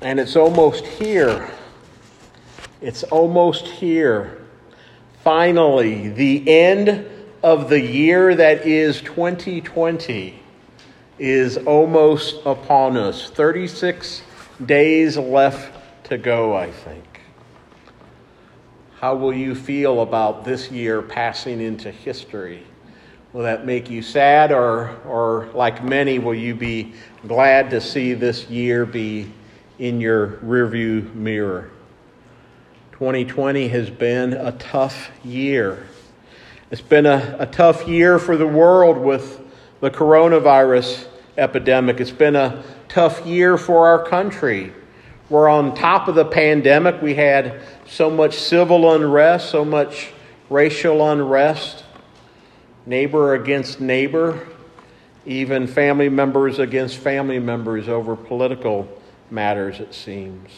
And it's almost here. It's almost here. Finally, the end of the year that is 2020 is almost upon us. 36 days left to go, I think. How will you feel about this year passing into history? Will that make you sad, or, or like many, will you be glad to see this year be in your rearview mirror? 2020 has been a tough year. It's been a, a tough year for the world with the coronavirus epidemic. It's been a tough year for our country. We're on top of the pandemic. We had so much civil unrest, so much racial unrest neighbor against neighbor, even family members against family members over political matters, it seems.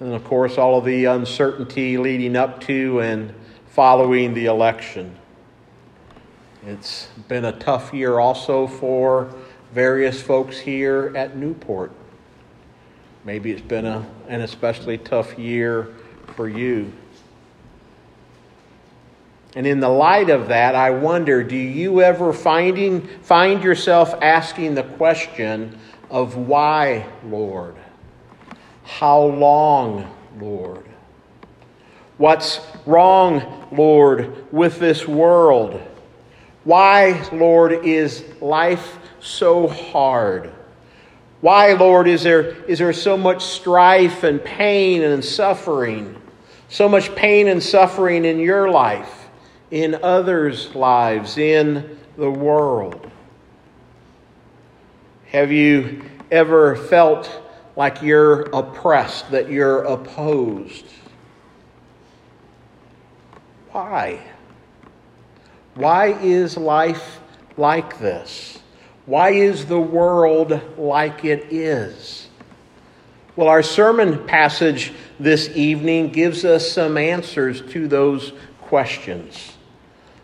And of course, all of the uncertainty leading up to and following the election. It's been a tough year also for various folks here at Newport. Maybe it's been a, an especially tough year for you. And in the light of that, I wonder do you ever finding, find yourself asking the question of why, Lord? How long, Lord? What's wrong, Lord, with this world? Why, Lord, is life so hard? Why, Lord, is there, is there so much strife and pain and suffering? So much pain and suffering in your life? in others' lives, in the world? Have you ever felt like you're oppressed, that you're opposed? Why? Why is life like this? Why is the world like it is? Well, our sermon passage this evening gives us some answers to those questions.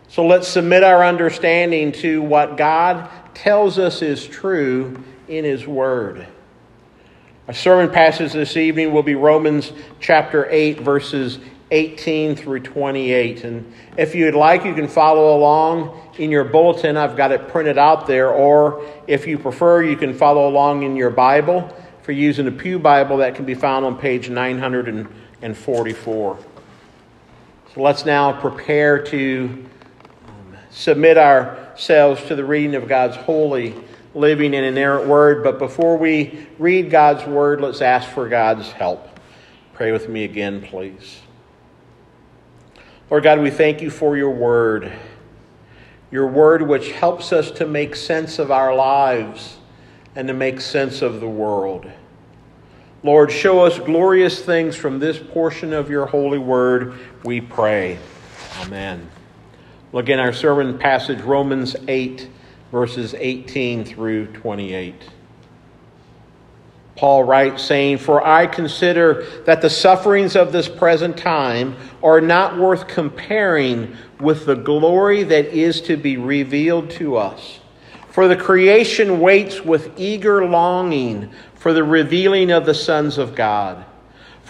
So let's submit our understanding to what God tells us is true in His Word. Our sermon passage this evening will be Romans chapter 8, verses 18 through 28. And if you'd like, you can follow along in your bulletin. I've got it printed out there. Or if you prefer, you can follow along in your Bible. If you're using a Pew Bible, that can be found on page 944. So let's now prepare to um, submit ourselves to the reading of God's holy, living, and inerrant word. But before we read God's word, let's ask for God's help. Pray with me again, please. Lord God, we thank you for your word, your word which helps us to make sense of our lives and to make sense of the world. Lord, show us glorious things from this portion of your holy word, we pray. Amen. Look in our sermon passage, Romans 8, verses 18 through 28. Paul writes, saying, For I consider that the sufferings of this present time are not worth comparing with the glory that is to be revealed to us. For the creation waits with eager longing for the revealing of the sons of God.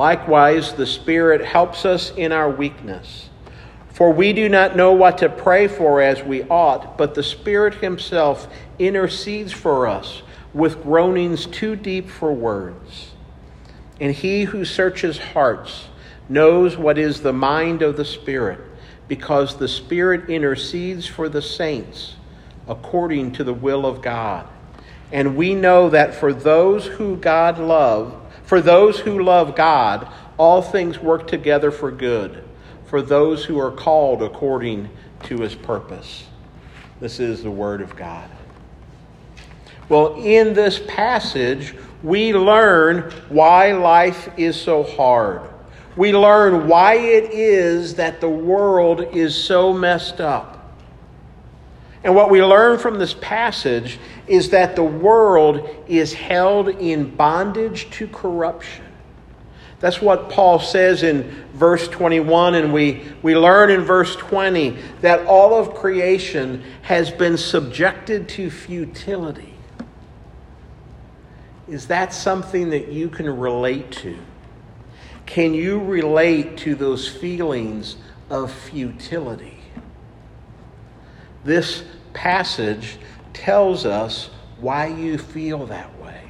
Likewise, the Spirit helps us in our weakness. For we do not know what to pray for as we ought, but the Spirit Himself intercedes for us with groanings too deep for words. And he who searches hearts knows what is the mind of the Spirit, because the Spirit intercedes for the saints according to the will of God. And we know that for those who God love, for those who love God, all things work together for good, for those who are called according to his purpose. This is the word of God. Well, in this passage, we learn why life is so hard. We learn why it is that the world is so messed up. And what we learn from this passage is that the world is held in bondage to corruption. That's what Paul says in verse 21, and we, we learn in verse 20 that all of creation has been subjected to futility. Is that something that you can relate to? Can you relate to those feelings of futility? This passage tells us why you feel that way.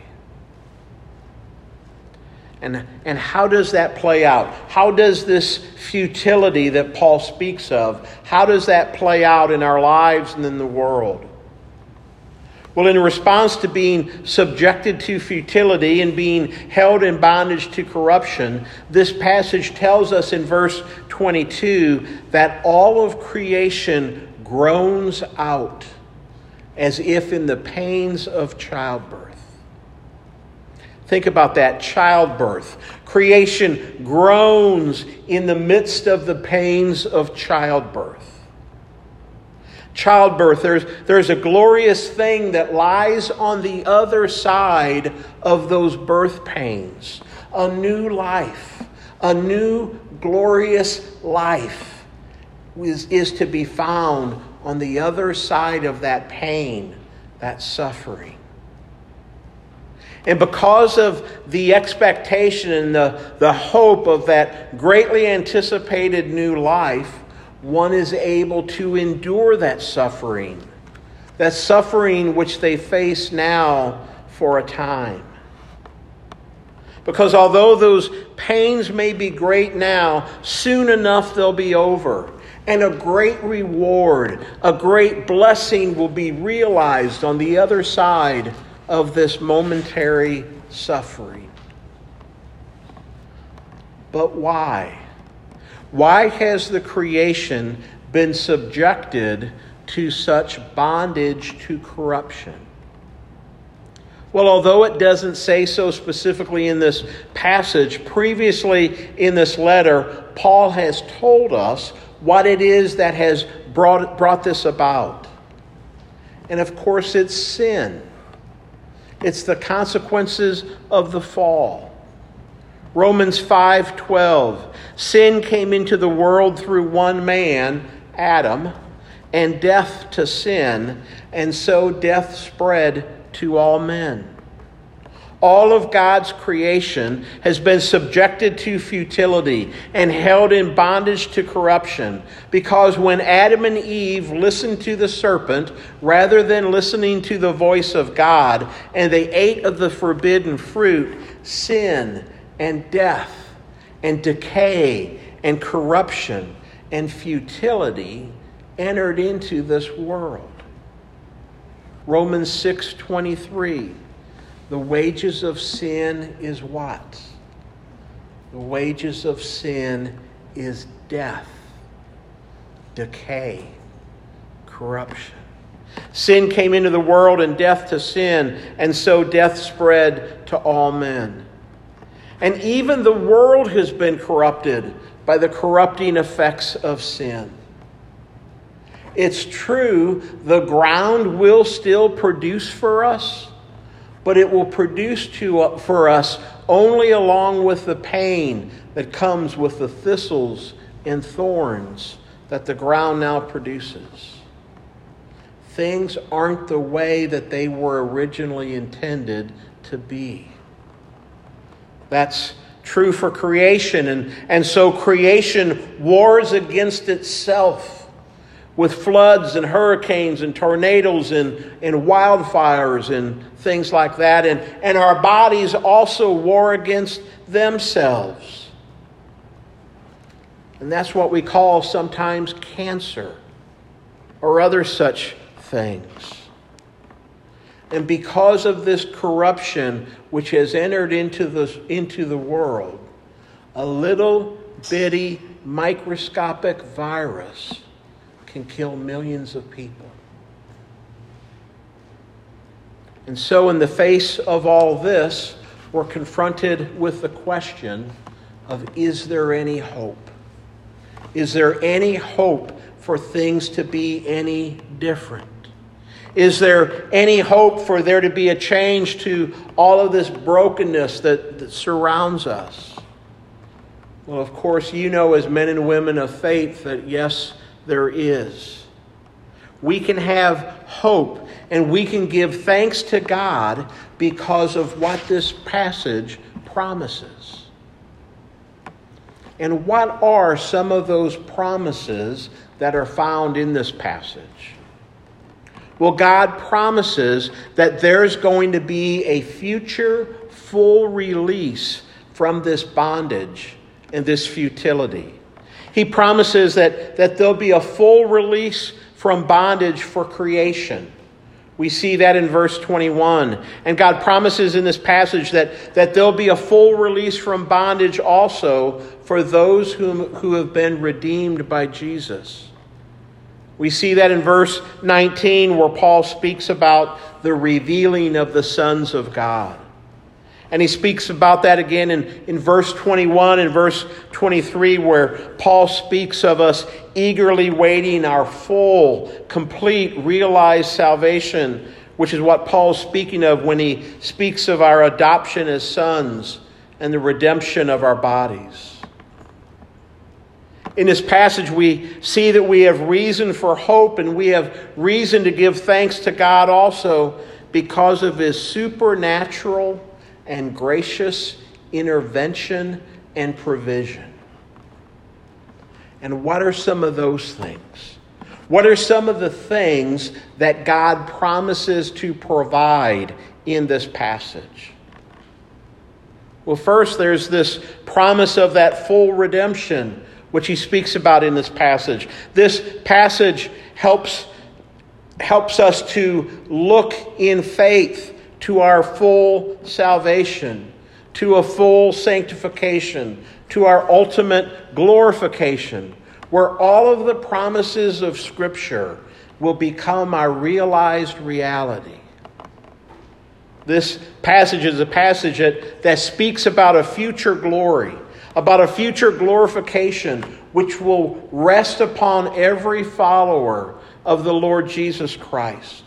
And, and how does that play out? How does this futility that Paul speaks of, how does that play out in our lives and in the world? Well, in response to being subjected to futility and being held in bondage to corruption, this passage tells us in verse 22 that all of creation groans out as if in the pains of childbirth. Think about that childbirth. Creation groans in the midst of the pains of childbirth. Childbirth, there's, there's a glorious thing that lies on the other side of those birth pains a new life, a new glorious life is, is to be found on the other side of that pain, that suffering. And because of the expectation and the, the hope of that greatly anticipated new life, one is able to endure that suffering, that suffering which they face now for a time. Because although those pains may be great now, soon enough they'll be over and a great reward, a great blessing will be realized on the other side of this momentary suffering. But why? Why has the creation been subjected to such bondage to corruption? Well, although it doesn't say so specifically in this passage, previously in this letter, Paul has told us what it is that has brought, brought this about. And of course, it's sin. It's the consequences of the fall. Romans 5:12 Sin came into the world through one man, Adam, and death to sin, and so death spread to all men. All of God's creation has been subjected to futility and held in bondage to corruption because when Adam and Eve listened to the serpent rather than listening to the voice of God and they ate of the forbidden fruit, sin and death and decay and corruption and futility entered into this world. Romans 6:23 the wages of sin is what? The wages of sin is death, decay, corruption. Sin came into the world and death to sin, and so death spread to all men. And even the world has been corrupted by the corrupting effects of sin. It's true, the ground will still produce for us but it will produce to, uh, for us only along with the pain that comes with the thistles and thorns that the ground now produces. Things aren't the way that they were originally intended to be. That's true for creation, and, and so creation wars against itself with floods and hurricanes and tornadoes and, and wildfires and things like that. And, and our bodies also war against themselves. And that's what we call sometimes cancer or other such things. And because of this corruption which has entered into the, into the world, a little bitty microscopic virus can kill millions of people. And so, in the face of all this, we're confronted with the question of is there any hope? Is there any hope for things to be any different? Is there any hope for there to be a change to all of this brokenness that, that surrounds us? Well, of course, you know as men and women of faith that yes, there is. We can have hope and we can give thanks to God because of what this passage promises. And what are some of those promises that are found in this passage? Well, God promises that there's going to be a future full release from this bondage and this futility. He promises that, that there'll be a full release from bondage for creation. We see that in verse 21. And God promises in this passage that, that there'll be a full release from bondage also for those whom, who have been redeemed by Jesus. We see that in verse 19 where Paul speaks about the revealing of the sons of God. And he speaks about that again in, in verse 21 and verse 23, where Paul speaks of us eagerly waiting our full, complete, realized salvation, which is what Paul's speaking of when he speaks of our adoption as sons and the redemption of our bodies. In this passage, we see that we have reason for hope and we have reason to give thanks to God also because of his supernatural and gracious intervention and provision. And what are some of those things? What are some of the things that God promises to provide in this passage? Well, first, there's this promise of that full redemption which he speaks about in this passage. This passage helps, helps us to look in faith to our full salvation, to a full sanctification, to our ultimate glorification, where all of the promises of Scripture will become our realized reality. This passage is a passage that, that speaks about a future glory about a future glorification which will rest upon every follower of the Lord Jesus Christ.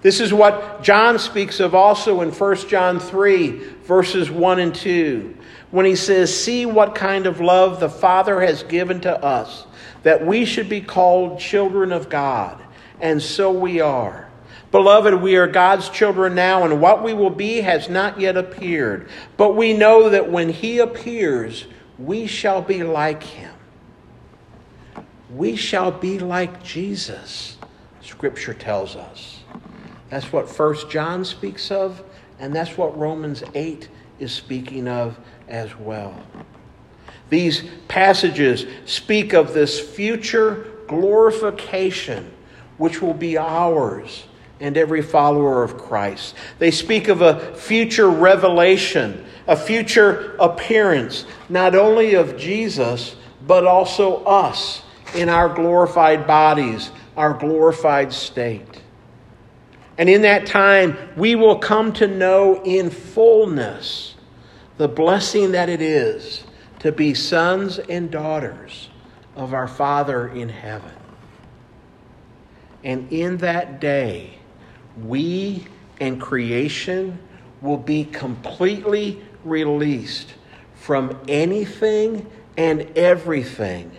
This is what John speaks of also in 1 John 3, verses 1 and 2, when he says, See what kind of love the Father has given to us, that we should be called children of God. And so we are. Beloved, we are God's children now, and what we will be has not yet appeared. But we know that when He appears, we shall be like Him. We shall be like Jesus, Scripture tells us. That's what First John speaks of, and that's what Romans 8 is speaking of as well. These passages speak of this future glorification which will be ours and every follower of Christ. They speak of a future revelation, a future appearance, not only of Jesus, but also us in our glorified bodies, our glorified state. And in that time, we will come to know in fullness the blessing that it is to be sons and daughters of our Father in heaven. And in that day, we and creation will be completely released from anything and everything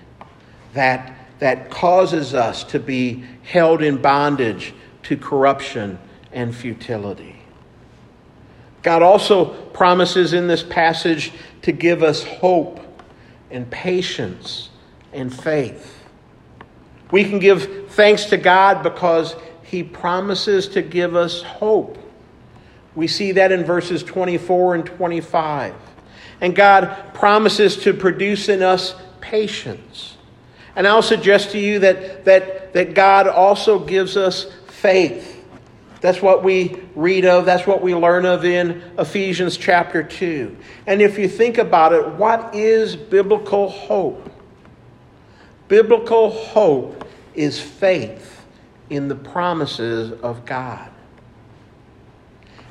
that, that causes us to be held in bondage to corruption and futility. God also promises in this passage to give us hope and patience and faith. We can give thanks to God because He promises to give us hope. We see that in verses 24 and 25. And God promises to produce in us patience. And I'll suggest to you that, that, that God also gives us faith. That's what we read of, that's what we learn of in Ephesians chapter 2. And if you think about it, what is biblical hope? Biblical hope is faith in the promises of God.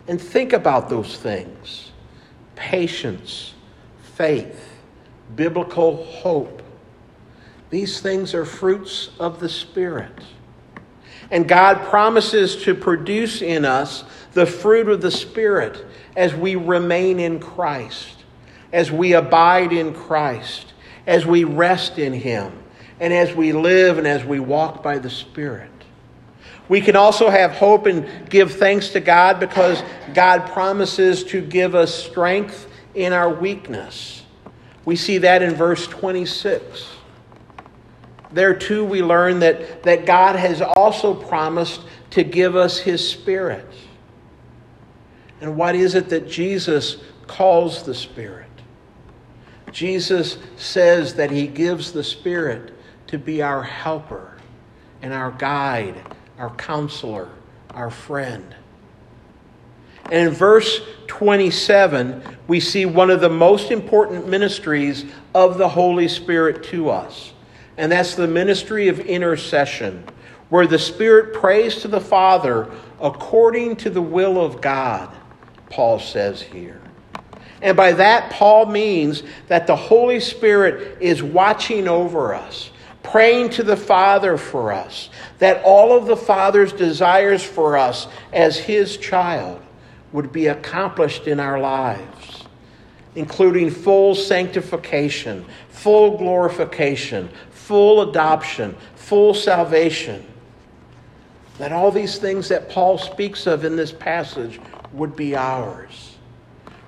And think about those things patience, faith, biblical hope. These things are fruits of the Spirit. And God promises to produce in us the fruit of the Spirit as we remain in Christ, as we abide in Christ, as we rest in Him, and as we live and as we walk by the Spirit. We can also have hope and give thanks to God because God promises to give us strength in our weakness. We see that in verse 26. There too, we learn that, that God has also promised to give us His Spirit. And what is it that Jesus calls the Spirit? Jesus says that He gives the Spirit to be our helper and our guide our counselor, our friend. And in verse 27, we see one of the most important ministries of the Holy Spirit to us. And that's the ministry of intercession, where the Spirit prays to the Father according to the will of God, Paul says here. And by that, Paul means that the Holy Spirit is watching over us praying to the Father for us, that all of the Father's desires for us as His child would be accomplished in our lives, including full sanctification, full glorification, full adoption, full salvation. That all these things that Paul speaks of in this passage would be ours.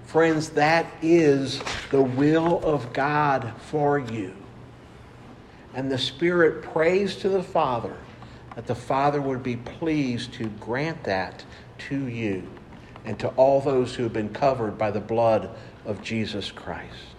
Friends, that is the will of God for you. And the Spirit prays to the Father that the Father would be pleased to grant that to you and to all those who have been covered by the blood of Jesus Christ.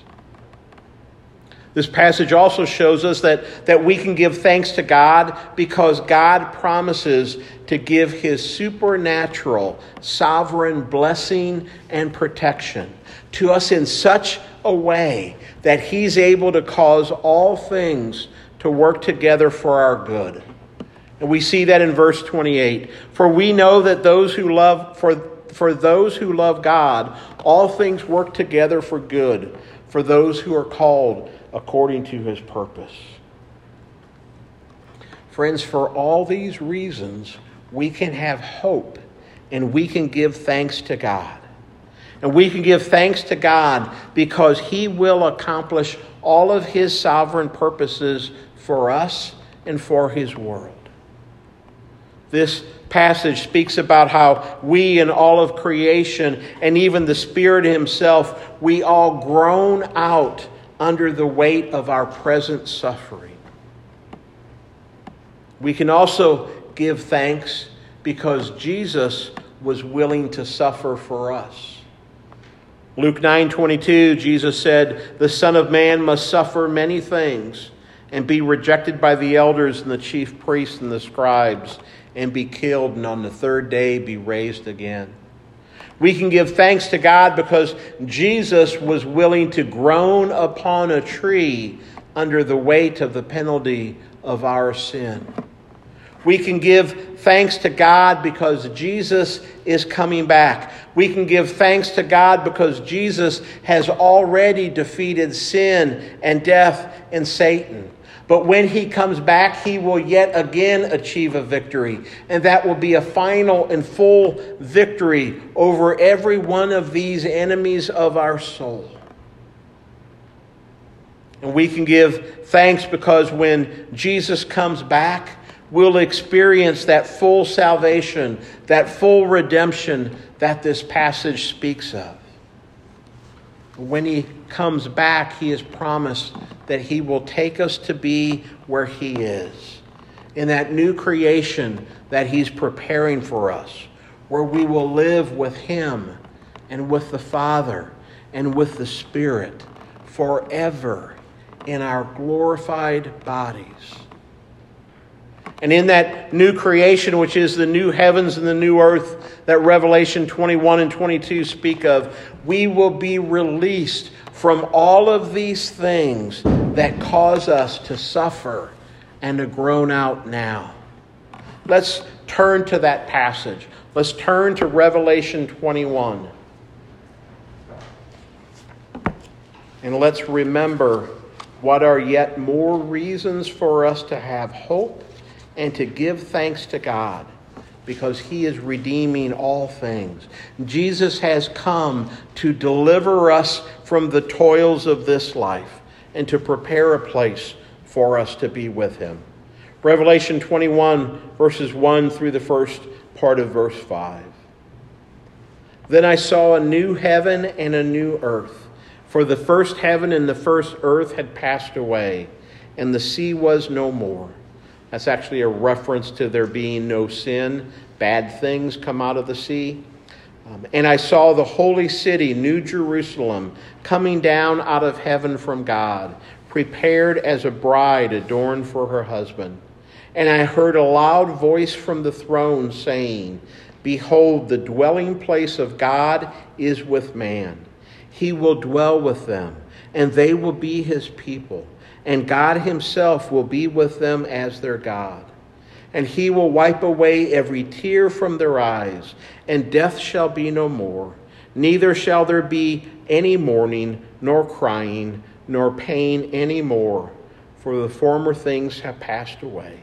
This passage also shows us that, that we can give thanks to God because God promises to give his supernatural, sovereign blessing and protection to us in such a way that he's able to cause all things to work together for our good. And we see that in verse 28. For we know that those who love for for those who love God, all things work together for good for those who are called according to his purpose. Friends, for all these reasons, we can have hope and we can give thanks to God. And we can give thanks to God because he will accomplish all of his sovereign purposes for us and for his world. This passage speaks about how we and all of creation and even the Spirit Himself, we all groan out under the weight of our present suffering. We can also give thanks because Jesus was willing to suffer for us. Luke 9:22 Jesus said, "The Son of man must suffer many things and be rejected by the elders and the chief priests and the scribes, and be killed, and on the third day be raised again. We can give thanks to God because Jesus was willing to groan upon a tree under the weight of the penalty of our sin. We can give thanks to God because Jesus is coming back. We can give thanks to God because Jesus has already defeated sin and death and Satan. But when he comes back, he will yet again achieve a victory. And that will be a final and full victory over every one of these enemies of our soul. And we can give thanks because when Jesus comes back, we'll experience that full salvation, that full redemption that this passage speaks of. When he comes back, he has promised that he will take us to be where he is. in that new creation that He's preparing for us, where we will live with Him and with the Father and with the Spirit forever in our glorified bodies. And in that new creation, which is the new heavens and the new earth that Revelation 21 and 22 speak of, we will be released from all of these things that cause us to suffer and to groan out now. Let's turn to that passage. Let's turn to Revelation 21. And let's remember what are yet more reasons for us to have hope and to give thanks to God because he is redeeming all things. Jesus has come to deliver us from the toils of this life and to prepare a place for us to be with him. Revelation 21, verses 1 through the first part of verse 5. Then I saw a new heaven and a new earth, for the first heaven and the first earth had passed away, and the sea was no more. That's actually a reference to there being no sin. Bad things come out of the sea. Um, and I saw the holy city, New Jerusalem, coming down out of heaven from God, prepared as a bride adorned for her husband. And I heard a loud voice from the throne saying, Behold, the dwelling place of God is with man. He will dwell with them, and they will be his people and God Himself will be with them as their God. And He will wipe away every tear from their eyes, and death shall be no more. Neither shall there be any mourning, nor crying, nor pain any more, for the former things have passed away.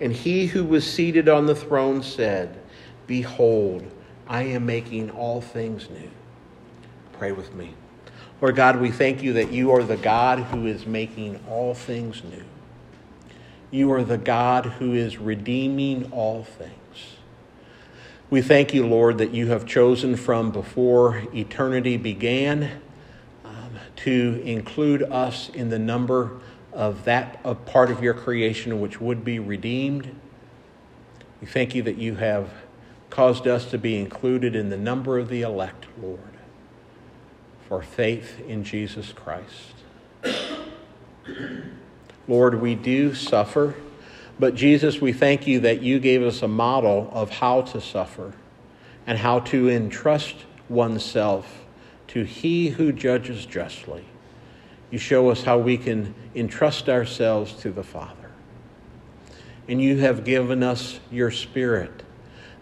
And he who was seated on the throne said, Behold, I am making all things new. Pray with me. Lord God, we thank you that you are the God who is making all things new. You are the God who is redeeming all things. We thank you, Lord, that you have chosen from before eternity began um, to include us in the number of that of part of your creation which would be redeemed. We thank you that you have caused us to be included in the number of the elect, Lord for faith in Jesus Christ. Lord, we do suffer, but Jesus, we thank you that you gave us a model of how to suffer and how to entrust oneself to He who judges justly. You show us how we can entrust ourselves to the Father. And you have given us your Spirit,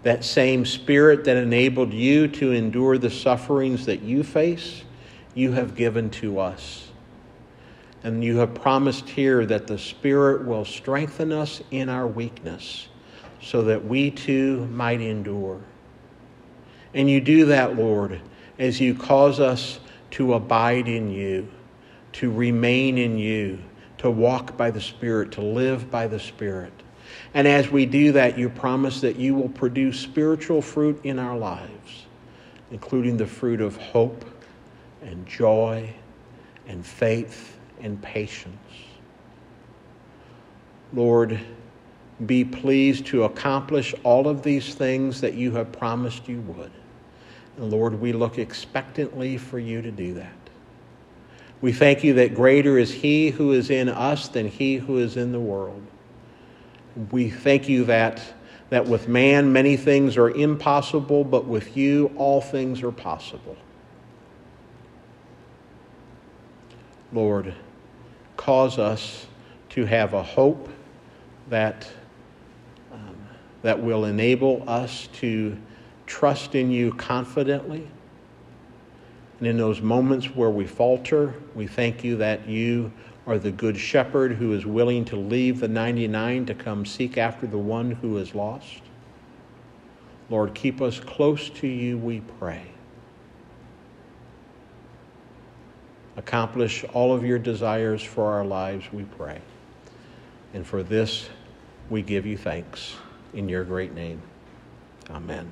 that same Spirit that enabled you to endure the sufferings that you face you have given to us. And you have promised here that the Spirit will strengthen us in our weakness so that we too might endure. And you do that, Lord, as you cause us to abide in you, to remain in you, to walk by the Spirit, to live by the Spirit. And as we do that, you promise that you will produce spiritual fruit in our lives, including the fruit of hope and joy and faith and patience. Lord, be pleased to accomplish all of these things that you have promised you would. And Lord, we look expectantly for you to do that. We thank you that greater is He who is in us than He who is in the world. We thank you that, that with man many things are impossible, but with you all things are possible. Lord, cause us to have a hope that, um, that will enable us to trust in you confidently. And in those moments where we falter, we thank you that you are the good shepherd who is willing to leave the 99 to come seek after the one who is lost. Lord, keep us close to you, we pray. Accomplish all of your desires for our lives, we pray. And for this, we give you thanks in your great name. Amen.